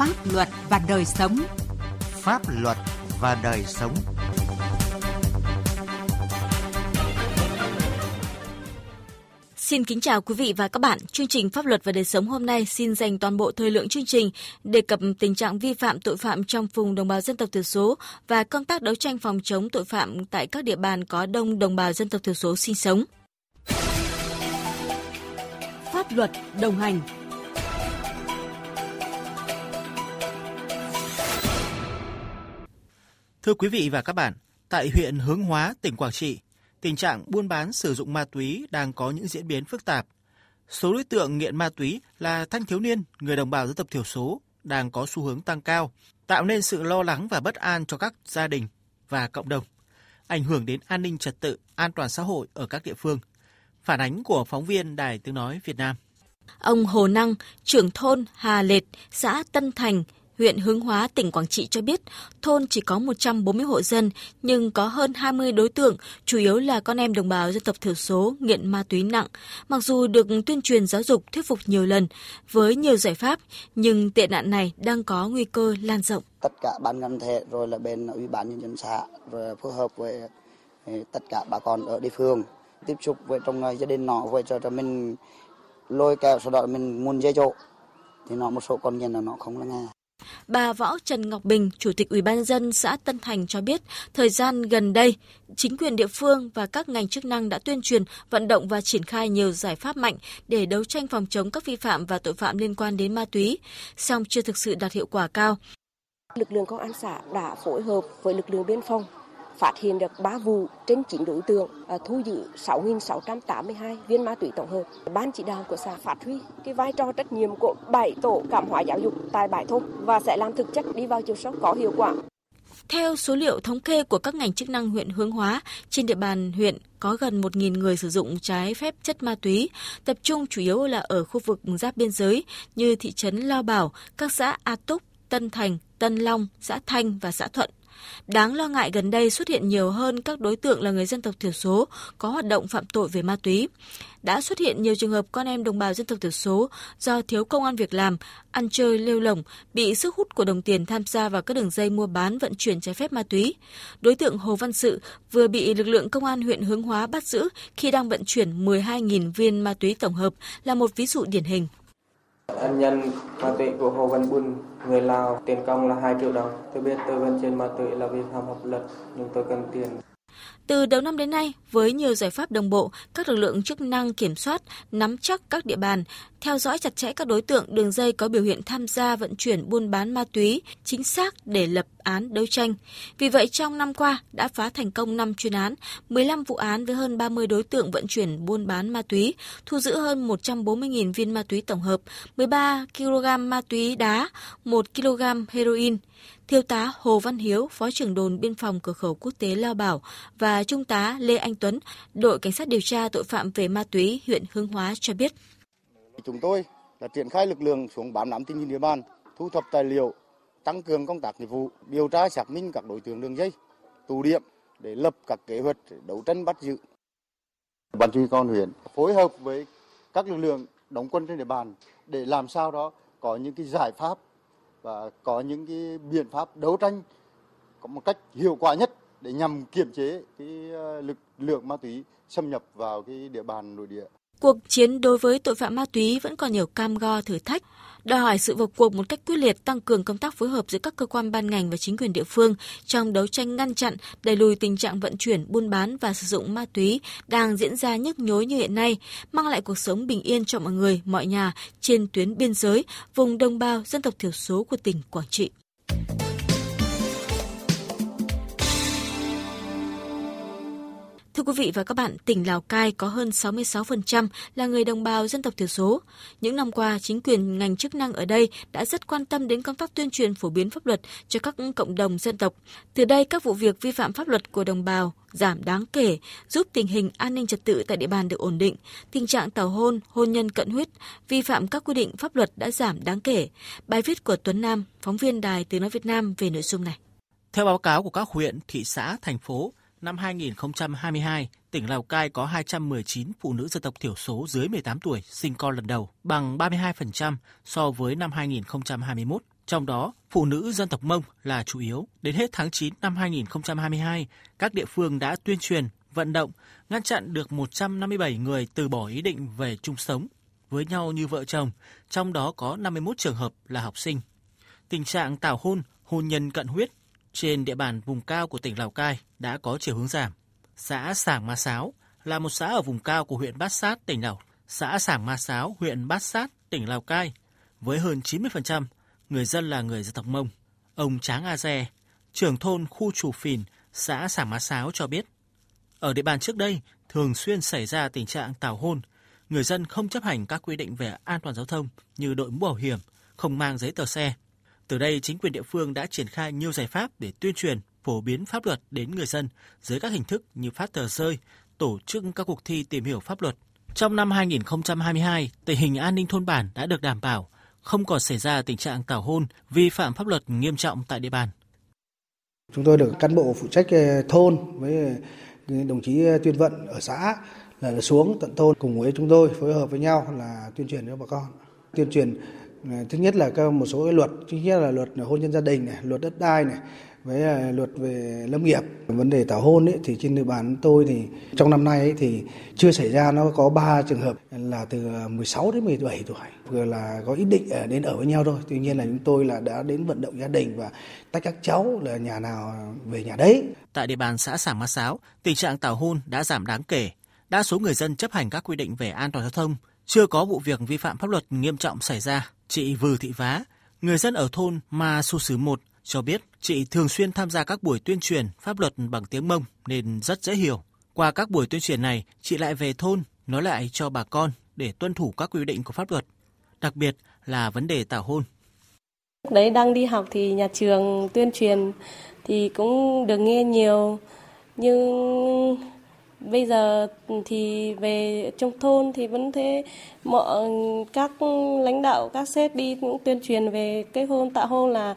Pháp luật và đời sống. Pháp luật và đời sống. Xin kính chào quý vị và các bạn. Chương trình Pháp luật và đời sống hôm nay xin dành toàn bộ thời lượng chương trình đề cập tình trạng vi phạm tội phạm trong vùng đồng bào dân tộc thiểu số và công tác đấu tranh phòng chống tội phạm tại các địa bàn có đông đồng bào dân tộc thiểu số sinh sống. Pháp luật đồng hành Thưa quý vị và các bạn, tại huyện Hướng Hóa, tỉnh Quảng Trị, tình trạng buôn bán sử dụng ma túy đang có những diễn biến phức tạp. Số đối tượng nghiện ma túy là thanh thiếu niên, người đồng bào dân tộc thiểu số đang có xu hướng tăng cao, tạo nên sự lo lắng và bất an cho các gia đình và cộng đồng, ảnh hưởng đến an ninh trật tự, an toàn xã hội ở các địa phương. Phản ánh của phóng viên Đài Tiếng Nói Việt Nam. Ông Hồ Năng, trưởng thôn Hà Lệt, xã Tân Thành, huyện Hướng Hóa, tỉnh Quảng Trị cho biết, thôn chỉ có 140 hộ dân, nhưng có hơn 20 đối tượng, chủ yếu là con em đồng bào dân tộc thiểu số nghiện ma túy nặng. Mặc dù được tuyên truyền giáo dục thuyết phục nhiều lần, với nhiều giải pháp, nhưng tệ nạn này đang có nguy cơ lan rộng. Tất cả ban ngành thể rồi là bên ủy ban nhân dân xã rồi phối hợp với ừ, tất cả bà con ở địa phương tiếp xúc với trong ờ, gia đình nó với cho, cho mình lôi kéo sau đó mình muốn dây chỗ thì nó một số con nhân là nó không là nghe Bà Võ Trần Ngọc Bình, Chủ tịch Ủy ban dân xã Tân Thành cho biết, thời gian gần đây, chính quyền địa phương và các ngành chức năng đã tuyên truyền, vận động và triển khai nhiều giải pháp mạnh để đấu tranh phòng chống các vi phạm và tội phạm liên quan đến ma túy, song chưa thực sự đạt hiệu quả cao. Lực lượng công an xã đã phối hợp với lực lượng biên phòng phát hiện được 3 vụ trên 9 đối tượng, à, thu giữ 6.682 viên ma túy tổng hợp. Ban chỉ đạo của xã phát huy cái vai trò trách nhiệm của 7 tổ cảm hóa giáo dục tại bãi thôn và sẽ làm thực chất đi vào chiều sâu có hiệu quả. Theo số liệu thống kê của các ngành chức năng huyện Hướng Hóa, trên địa bàn huyện có gần 1.000 người sử dụng trái phép chất ma túy, tập trung chủ yếu là ở khu vực giáp biên giới như thị trấn Lao Bảo, các xã A Túc, Tân Thành, Tân Long, xã Thanh và xã Thuận. Đáng lo ngại gần đây xuất hiện nhiều hơn các đối tượng là người dân tộc thiểu số có hoạt động phạm tội về ma túy. Đã xuất hiện nhiều trường hợp con em đồng bào dân tộc thiểu số do thiếu công an việc làm, ăn chơi lêu lỏng, bị sức hút của đồng tiền tham gia vào các đường dây mua bán vận chuyển trái phép ma túy. Đối tượng Hồ Văn Sự vừa bị lực lượng công an huyện Hướng Hóa bắt giữ khi đang vận chuyển 12.000 viên ma túy tổng hợp là một ví dụ điển hình. Ân nhân ma túy của Hồ Văn Bun, người Lào, tiền công là 2 triệu đồng. Tôi biết tôi vận chuyển ma túy là vi phạm pháp luật, nhưng tôi cần tiền. Từ đầu năm đến nay, với nhiều giải pháp đồng bộ, các lực lượng chức năng kiểm soát, nắm chắc các địa bàn, theo dõi chặt chẽ các đối tượng đường dây có biểu hiện tham gia vận chuyển buôn bán ma túy chính xác để lập án đấu tranh. Vì vậy, trong năm qua đã phá thành công 5 chuyên án, 15 vụ án với hơn 30 đối tượng vận chuyển buôn bán ma túy, thu giữ hơn 140.000 viên ma túy tổng hợp, 13 kg ma túy đá, 1 kg heroin. Thiếu tá Hồ Văn Hiếu, Phó trưởng đồn biên phòng cửa khẩu quốc tế Lao Bảo và Trung tá Lê Anh Tuấn, đội cảnh sát điều tra tội phạm về ma túy huyện Hương Hóa cho biết. Chúng tôi đã triển khai lực lượng xuống bám nắm tình hình địa bàn, thu thập tài liệu, tăng cường công tác nghiệp vụ, điều tra xác minh các đối tượng đường dây, tụ điểm để lập các kế hoạch đấu tranh bắt giữ. Ban chỉ huy huyện phối hợp với các lực lượng đóng quân trên địa bàn để làm sao đó có những cái giải pháp và có những cái biện pháp đấu tranh có một cách hiệu quả nhất để nhằm kiềm chế cái ờ, lực lượng ma túy xâm nhập vào cái địa bàn nội địa. Cuộc chiến đối với tội phạm ma túy vẫn còn nhiều cam go thử thách, đòi hỏi sự vào cuộc một cách quyết liệt tăng cường công tác phối hợp giữa các cơ quan ban ngành và chính quyền địa phương trong đấu tranh ngăn chặn, đẩy lùi tình trạng vận chuyển, buôn bán và sử dụng ma túy đang diễn ra nhức nhối như hiện nay, mang lại cuộc sống bình yên cho mọi người, mọi nhà trên tuyến biên giới, vùng đồng bào dân tộc thiểu số của tỉnh Quảng Trị. Thưa quý vị và các bạn, tỉnh Lào Cai có hơn 66% là người đồng bào dân tộc thiểu số. Những năm qua, chính quyền ngành chức năng ở đây đã rất quan tâm đến công tác tuyên truyền phổ biến pháp luật cho các cộng đồng dân tộc. Từ đây, các vụ việc vi phạm pháp luật của đồng bào giảm đáng kể, giúp tình hình an ninh trật tự tại địa bàn được ổn định. Tình trạng tảo hôn, hôn nhân cận huyết, vi phạm các quy định pháp luật đã giảm đáng kể. Bài viết của Tuấn Nam, phóng viên Đài Tiếng Nói Việt Nam về nội dung này. Theo báo cáo của các huyện, thị xã, thành phố, năm 2022, tỉnh Lào Cai có 219 phụ nữ dân tộc thiểu số dưới 18 tuổi sinh con lần đầu, bằng 32% so với năm 2021. Trong đó, phụ nữ dân tộc Mông là chủ yếu. Đến hết tháng 9 năm 2022, các địa phương đã tuyên truyền, vận động, ngăn chặn được 157 người từ bỏ ý định về chung sống với nhau như vợ chồng, trong đó có 51 trường hợp là học sinh. Tình trạng tảo hôn, hôn nhân cận huyết trên địa bàn vùng cao của tỉnh Lào Cai đã có chiều hướng giảm. Xã Sảng Ma Sáo là một xã ở vùng cao của huyện Bát Sát, tỉnh Lào. Xã Sảng Ma Sáo, huyện Bát Sát, tỉnh Lào Cai, với hơn 90% người dân là người dân tộc Mông. Ông Tráng A Dè, trưởng thôn khu Chủ Phìn, xã Sảng Ma Sáo cho biết, ở địa bàn trước đây thường xuyên xảy ra tình trạng tảo hôn, người dân không chấp hành các quy định về an toàn giao thông như đội mũ bảo hiểm, không mang giấy tờ xe. Từ đây, chính quyền địa phương đã triển khai nhiều giải pháp để tuyên truyền, phổ biến pháp luật đến người dân dưới các hình thức như phát tờ rơi, tổ chức các cuộc thi tìm hiểu pháp luật. Trong năm 2022, tình hình an ninh thôn bản đã được đảm bảo, không còn xảy ra tình trạng tảo hôn, vi phạm pháp luật nghiêm trọng tại địa bàn. Chúng tôi được cán bộ phụ trách ờ, thôn với ờ, đồng chí ờ, tuyên vận ở xã là xuống tận thôn cùng với chúng tôi phối hợp với nhau là tuyên truyền cho bà con. Tuyên truyền Ờ, thứ nhất là một số cái luật, thứ nhất là luật hôn nhân gia đình này, luật đất đai này, với ờ, luật về lâm nghiệp. Vấn đề tảo hôn ấy, thì trên địa bàn tôi thì trong năm nay ấy, thì chưa xảy ra nó có 3 trường hợp là từ ờ, 16 đến 17 tuổi vừa là có ý định đến ở với nhau thôi. Tuy nhiên là chúng tôi là đã đến vận động gia đình và tách các cháu là nhà nào về nhà đấy. Tại địa bàn xã Sảng Ma Sáo tình trạng tảo hôn đã giảm đáng kể. Đa số người dân chấp hành các quy định về an toàn giao thông chưa có vụ việc vi phạm pháp luật nghiêm trọng xảy ra chị Vư Thị Vá người dân ở thôn Ma Su Sứ 1 cho biết chị thường xuyên tham gia các buổi tuyên truyền pháp luật bằng tiếng Mông nên rất dễ hiểu. Qua các buổi tuyên truyền này, chị lại về thôn nói lại cho bà con để tuân thủ các quy định của pháp luật, đặc biệt là vấn đề tảo hôn. Đấy đang đi học thì nhà trường tuyên truyền thì cũng được nghe nhiều nhưng bây giờ thì về trong thôn thì vẫn thế. Mọi các lãnh đạo, các sếp đi cũng tuyên truyền về cái hôn tạo hôn là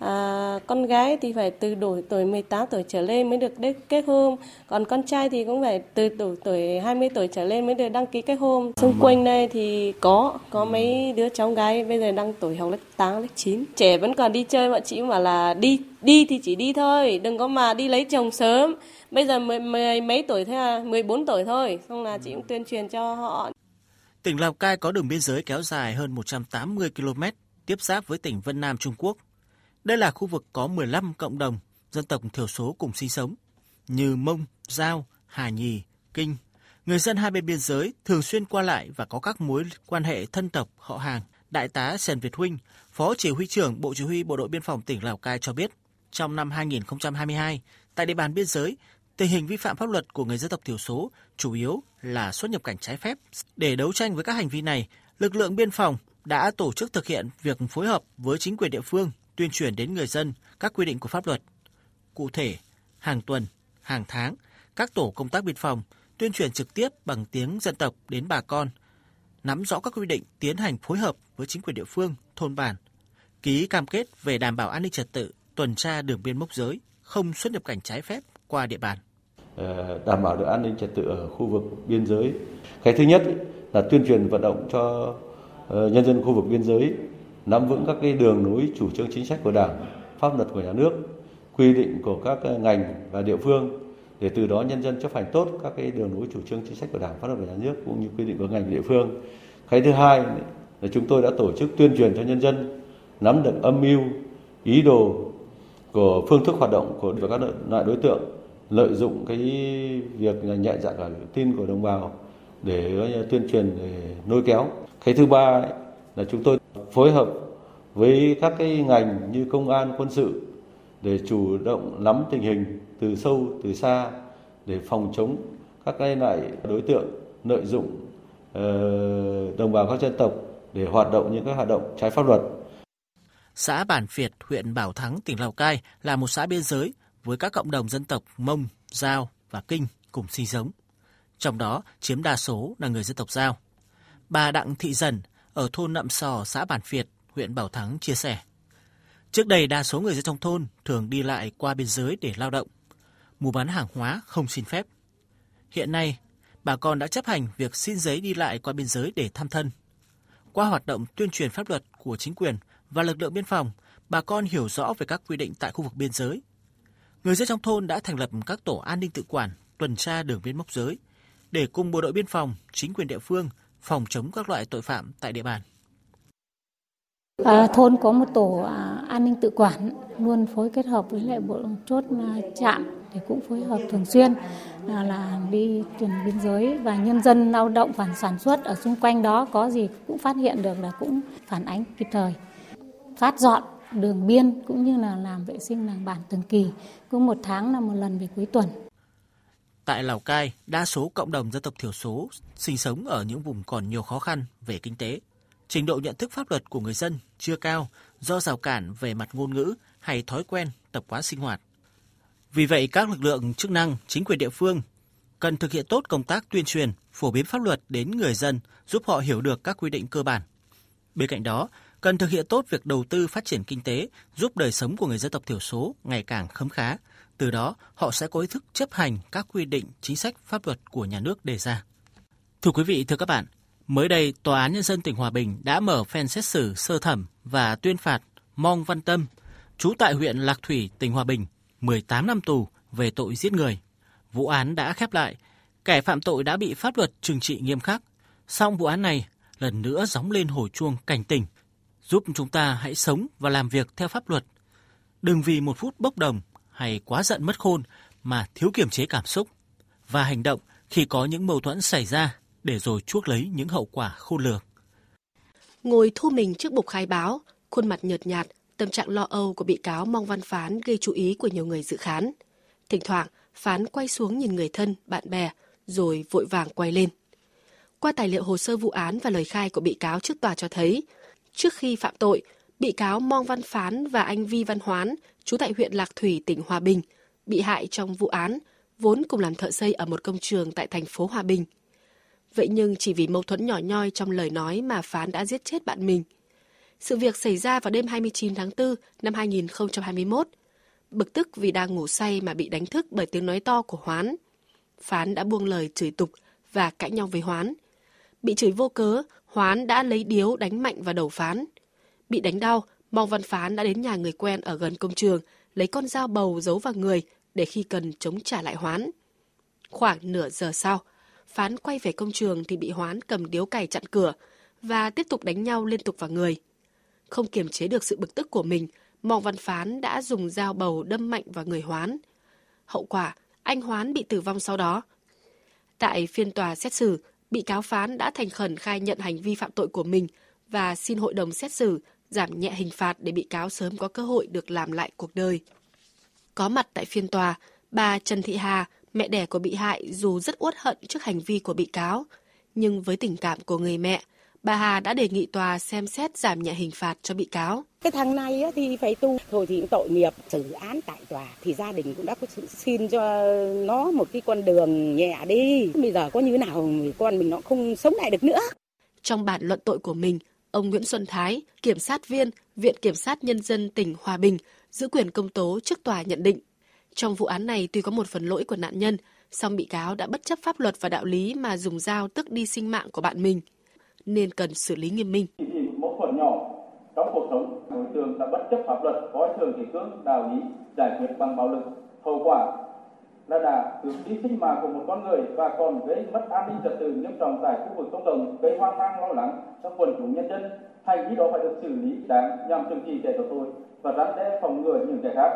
à, con gái thì phải từ đủ tuổi 18 tuổi trở lên mới được kết hôn. Còn con trai thì cũng phải từ đủ tuổi 20 tuổi trở lên mới được đăng ký kết hôn. Xung quanh đây thì có có mấy đứa cháu gái bây giờ đang tuổi học lớp 8 lớp 9 trẻ vẫn còn đi chơi bọn chị mà là đi đi thì chỉ đi thôi đừng có mà đi lấy chồng sớm. Bây giờ mười, mười mấy tuổi thôi à? 14 tuổi thôi. Xong là chị cũng tuyên truyền cho họ. Tỉnh Lào Cai có đường biên giới kéo dài hơn 180 km, tiếp giáp với tỉnh Vân Nam Trung Quốc. Đây là khu vực có 15 cộng đồng dân tộc thiểu số cùng sinh sống, như Mông, Giao, Hà Nhì, Kinh. Người dân hai bên biên giới thường xuyên qua lại và có các mối quan hệ thân tộc, họ hàng. Đại tá Sèn Việt Huynh, Phó Chỉ huy trưởng Bộ Chỉ huy Bộ đội Biên phòng tỉnh Lào Cai cho biết, trong năm 2022, tại địa bàn biên giới, tình hình vi phạm pháp luật của người dân tộc thiểu số chủ yếu là xuất nhập cảnh trái phép. Để đấu tranh với các hành vi này, lực lượng biên phòng đã tổ chức thực hiện việc phối hợp với chính quyền địa phương tuyên truyền đến người dân các quy định của pháp luật. Cụ thể, hàng tuần, hàng tháng, các tổ công tác biên phòng tuyên truyền trực tiếp bằng tiếng dân tộc đến bà con, nắm rõ các quy định tiến hành phối hợp với chính quyền địa phương, thôn bản, ký cam kết về đảm bảo an ninh trật tự, tuần tra đường biên mốc giới, không xuất nhập cảnh trái phép qua địa bàn. Ờ, đảm bảo được an ninh trật tự ở khu vực biên giới. Cái thứ nhất là tuyên truyền vận động cho ờ, nhân dân khu vực biên giới nắm vững các cái đường lối chủ trương chính sách của Đảng, pháp luật của nhà nước, quy định của các ờ, ngành và địa phương để từ đó nhân dân chấp hành tốt các cái đường lối chủ trương chính sách của Đảng, pháp luật của nhà nước cũng như quy định của ngành địa phương. Cái thứ hai là chúng tôi đã tổ chức tuyên truyền cho nhân dân nắm được âm mưu, ý đồ của phương thức hoạt động của các loại đối tượng lợi dụng cái việc nhẹ dạ cả tin của đồng bào để ờ, tuyên truyền để lôi kéo. Cái thứ ba là chúng tôi phối hợp với các cái ngành như công an quân sự để chủ động nắm tình hình từ sâu từ xa để phòng chống các cái loại đối tượng lợi dụng ờ, đồng bào các dân tộc để hoạt động những các hoạt động trái pháp luật. Xã Bản Việt, huyện Bảo Thắng, tỉnh Lào Cai là một xã biên giới với các cộng đồng dân tộc Mông, Giao và Kinh cùng sinh sống. Trong đó chiếm đa số là người dân tộc Giao. Bà Đặng Thị Dần, ở thôn Nậm Sò, xã Bản Việt, huyện Bảo Thắng chia sẻ. Trước đây đa số người dân trong thôn thường đi lại qua biên giới để lao động, mua bán hàng hóa không xin phép. Hiện nay, bà con đã chấp hành việc xin giấy đi lại qua biên giới để thăm thân. Qua hoạt động tuyên truyền pháp luật của chính quyền và lực lượng biên phòng, bà con hiểu rõ về các quy định tại khu vực biên giới. Người dân trong thôn đã thành lập các tổ an ninh tự quản, tuần tra đường biên mốc giới để cùng bộ đội biên phòng, chính quyền địa phương phòng chống các loại tội phạm tại địa bàn. À, thôn có một tổ à, an ninh tự quản luôn phối kết hợp với lại bộ chốt à, trạm để cũng phối hợp thường xuyên à, là đi tuần biên giới và nhân dân lao động phản sản xuất ở xung quanh đó có gì cũng phát hiện được là cũng phản ánh kịp thời phát dọn đường biên cũng như là làm vệ sinh làng bản từng kỳ cứ một tháng là một lần về cuối tuần Tại Lào Cai, đa số cộng đồng dân tộc thiểu số sinh sống ở những vùng còn nhiều khó khăn về kinh tế. Trình độ nhận thức pháp luật của người dân chưa cao do rào cản về mặt ngôn ngữ hay thói quen, tập quán sinh hoạt. Vì vậy, các lực lượng chức năng, chính quyền địa phương cần thực hiện tốt công tác tuyên truyền, phổ biến pháp luật đến người dân, giúp họ hiểu được các quy định cơ bản. Bên cạnh đó, cần thực hiện tốt việc đầu tư phát triển kinh tế, giúp đời sống của người dân tộc thiểu số ngày càng khấm khá, từ đó, họ sẽ có ý thức chấp hành các quy định, chính sách, pháp luật của nhà nước đề ra. Thưa quý vị, thưa các bạn, mới đây, Tòa án Nhân dân tỉnh Hòa Bình đã mở phiên xét xử sơ thẩm và tuyên phạt Mong Văn Tâm, trú tại huyện Lạc Thủy, tỉnh Hòa Bình, 18 năm tù về tội giết người. Vụ án đã khép lại, kẻ phạm tội đã bị pháp luật trừng trị nghiêm khắc. Song vụ án này lần nữa gióng lên hồi chuông cảnh tỉnh, giúp chúng ta hãy sống và làm việc theo pháp luật. Đừng vì một phút bốc đồng hay quá giận mất khôn mà thiếu kiềm chế cảm xúc và hành động khi có những mâu thuẫn xảy ra để rồi chuốc lấy những hậu quả khôn lường. Ngồi thu mình trước bục khai báo, khuôn mặt nhợt nhạt, tâm trạng lo âu của bị cáo Mong Văn Phán gây chú ý của nhiều người dự khán. Thỉnh thoảng, Phán quay xuống nhìn người thân, bạn bè, rồi vội vàng quay lên. Qua tài liệu hồ sơ vụ án và lời khai của bị cáo trước tòa cho thấy, trước khi phạm tội, bị cáo Mong Văn Phán và anh Vi Văn Hoán, trú tại huyện Lạc Thủy, tỉnh Hòa Bình, bị hại trong vụ án, vốn cùng làm thợ xây ở một công trường tại thành phố Hòa Bình. Vậy nhưng chỉ vì mâu thuẫn nhỏ nhoi trong lời nói mà Phán đã giết chết bạn mình. Sự việc xảy ra vào đêm 29 tháng 4 năm 2021. Bực tức vì đang ngủ say mà bị đánh thức bởi tiếng nói to của Hoán. Phán đã buông lời chửi tục và cãi nhau với Hoán. Bị chửi vô cớ, Hoán đã lấy điếu đánh mạnh vào đầu Phán. Bị đánh đau, Mong Văn Phán đã đến nhà người quen ở gần công trường, lấy con dao bầu giấu vào người để khi cần chống trả lại Hoán. Khoảng nửa giờ sau, Phán quay về công trường thì bị Hoán cầm điếu cày chặn cửa và tiếp tục đánh nhau liên tục vào người. Không kiềm chế được sự bực tức của mình, Mong Văn Phán đã dùng dao bầu đâm mạnh vào người Hoán. Hậu quả, anh Hoán bị tử vong sau đó. Tại phiên tòa xét xử, bị cáo Phán đã thành khẩn khai nhận hành vi phạm tội của mình và xin hội đồng xét xử giảm nhẹ hình phạt để bị cáo sớm có cơ hội được làm lại cuộc đời. Có mặt tại phiên tòa, bà Trần Thị Hà, mẹ đẻ của bị hại dù rất uất hận trước hành vi của bị cáo, nhưng với tình cảm của người mẹ, bà Hà đã đề nghị tòa xem xét giảm nhẹ hình phạt cho bị cáo. Cái thằng này thì phải tu, thôi thì tội nghiệp, xử án tại tòa thì gia đình cũng đã có xin cho nó một cái con đường nhẹ đi. Bây giờ có như nào con mình nó không sống lại được nữa. Trong bản luận tội của mình, ông Nguyễn Xuân Thái, kiểm sát viên Viện Kiểm sát Nhân dân tỉnh Hòa Bình, giữ quyền công tố trước tòa nhận định. Trong vụ án này tuy có một phần lỗi của nạn nhân, song bị cáo đã bất chấp pháp luật và đạo lý mà dùng dao tức đi sinh mạng của bạn mình, nên cần xử lý nghiêm minh. Một phần nhỏ trong cuộc sống, đối tượng đã bất chấp pháp luật, có thường thì cương, đạo lý, giải quyết bằng bạo lực. Hậu quả là đã cướp đi sinh mạng của một con người và còn gây mất an ninh trật tự nghiêm trọng tại khu vực công cộng, gây hoang mang lo lắng trong quần chúng nhân dân. Hành vi đó phải được xử lý đáng nhằm trừng trị kẻ tội tôi và răn đe phòng ngừa những kẻ khác.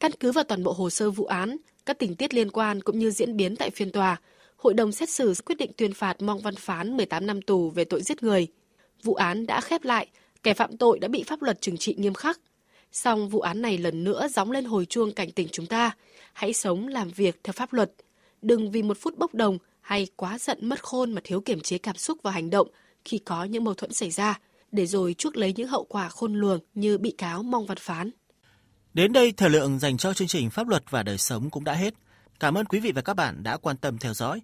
Căn cứ vào toàn bộ hồ sơ vụ án, các tình tiết liên quan cũng như diễn biến tại phiên tòa, hội đồng xét xử quyết định tuyên phạt Mong Văn Phán 18 năm tù về tội giết người. Vụ án đã khép lại, kẻ phạm tội đã bị pháp luật trừng trị nghiêm khắc. Song vụ án này lần nữa gióng lên hồi chuông cảnh tỉnh chúng ta, hãy sống làm việc theo pháp luật. Đừng vì một phút bốc đồng hay quá giận mất khôn mà thiếu kiểm chế cảm xúc và hành động khi có những mâu thuẫn xảy ra, để rồi chuốc lấy những hậu quả khôn lường như bị cáo Mong Văn Phán. Đến đây, thời lượng dành cho chương trình Pháp luật và đời sống cũng đã hết. Cảm ơn quý vị và các bạn đã quan tâm theo dõi.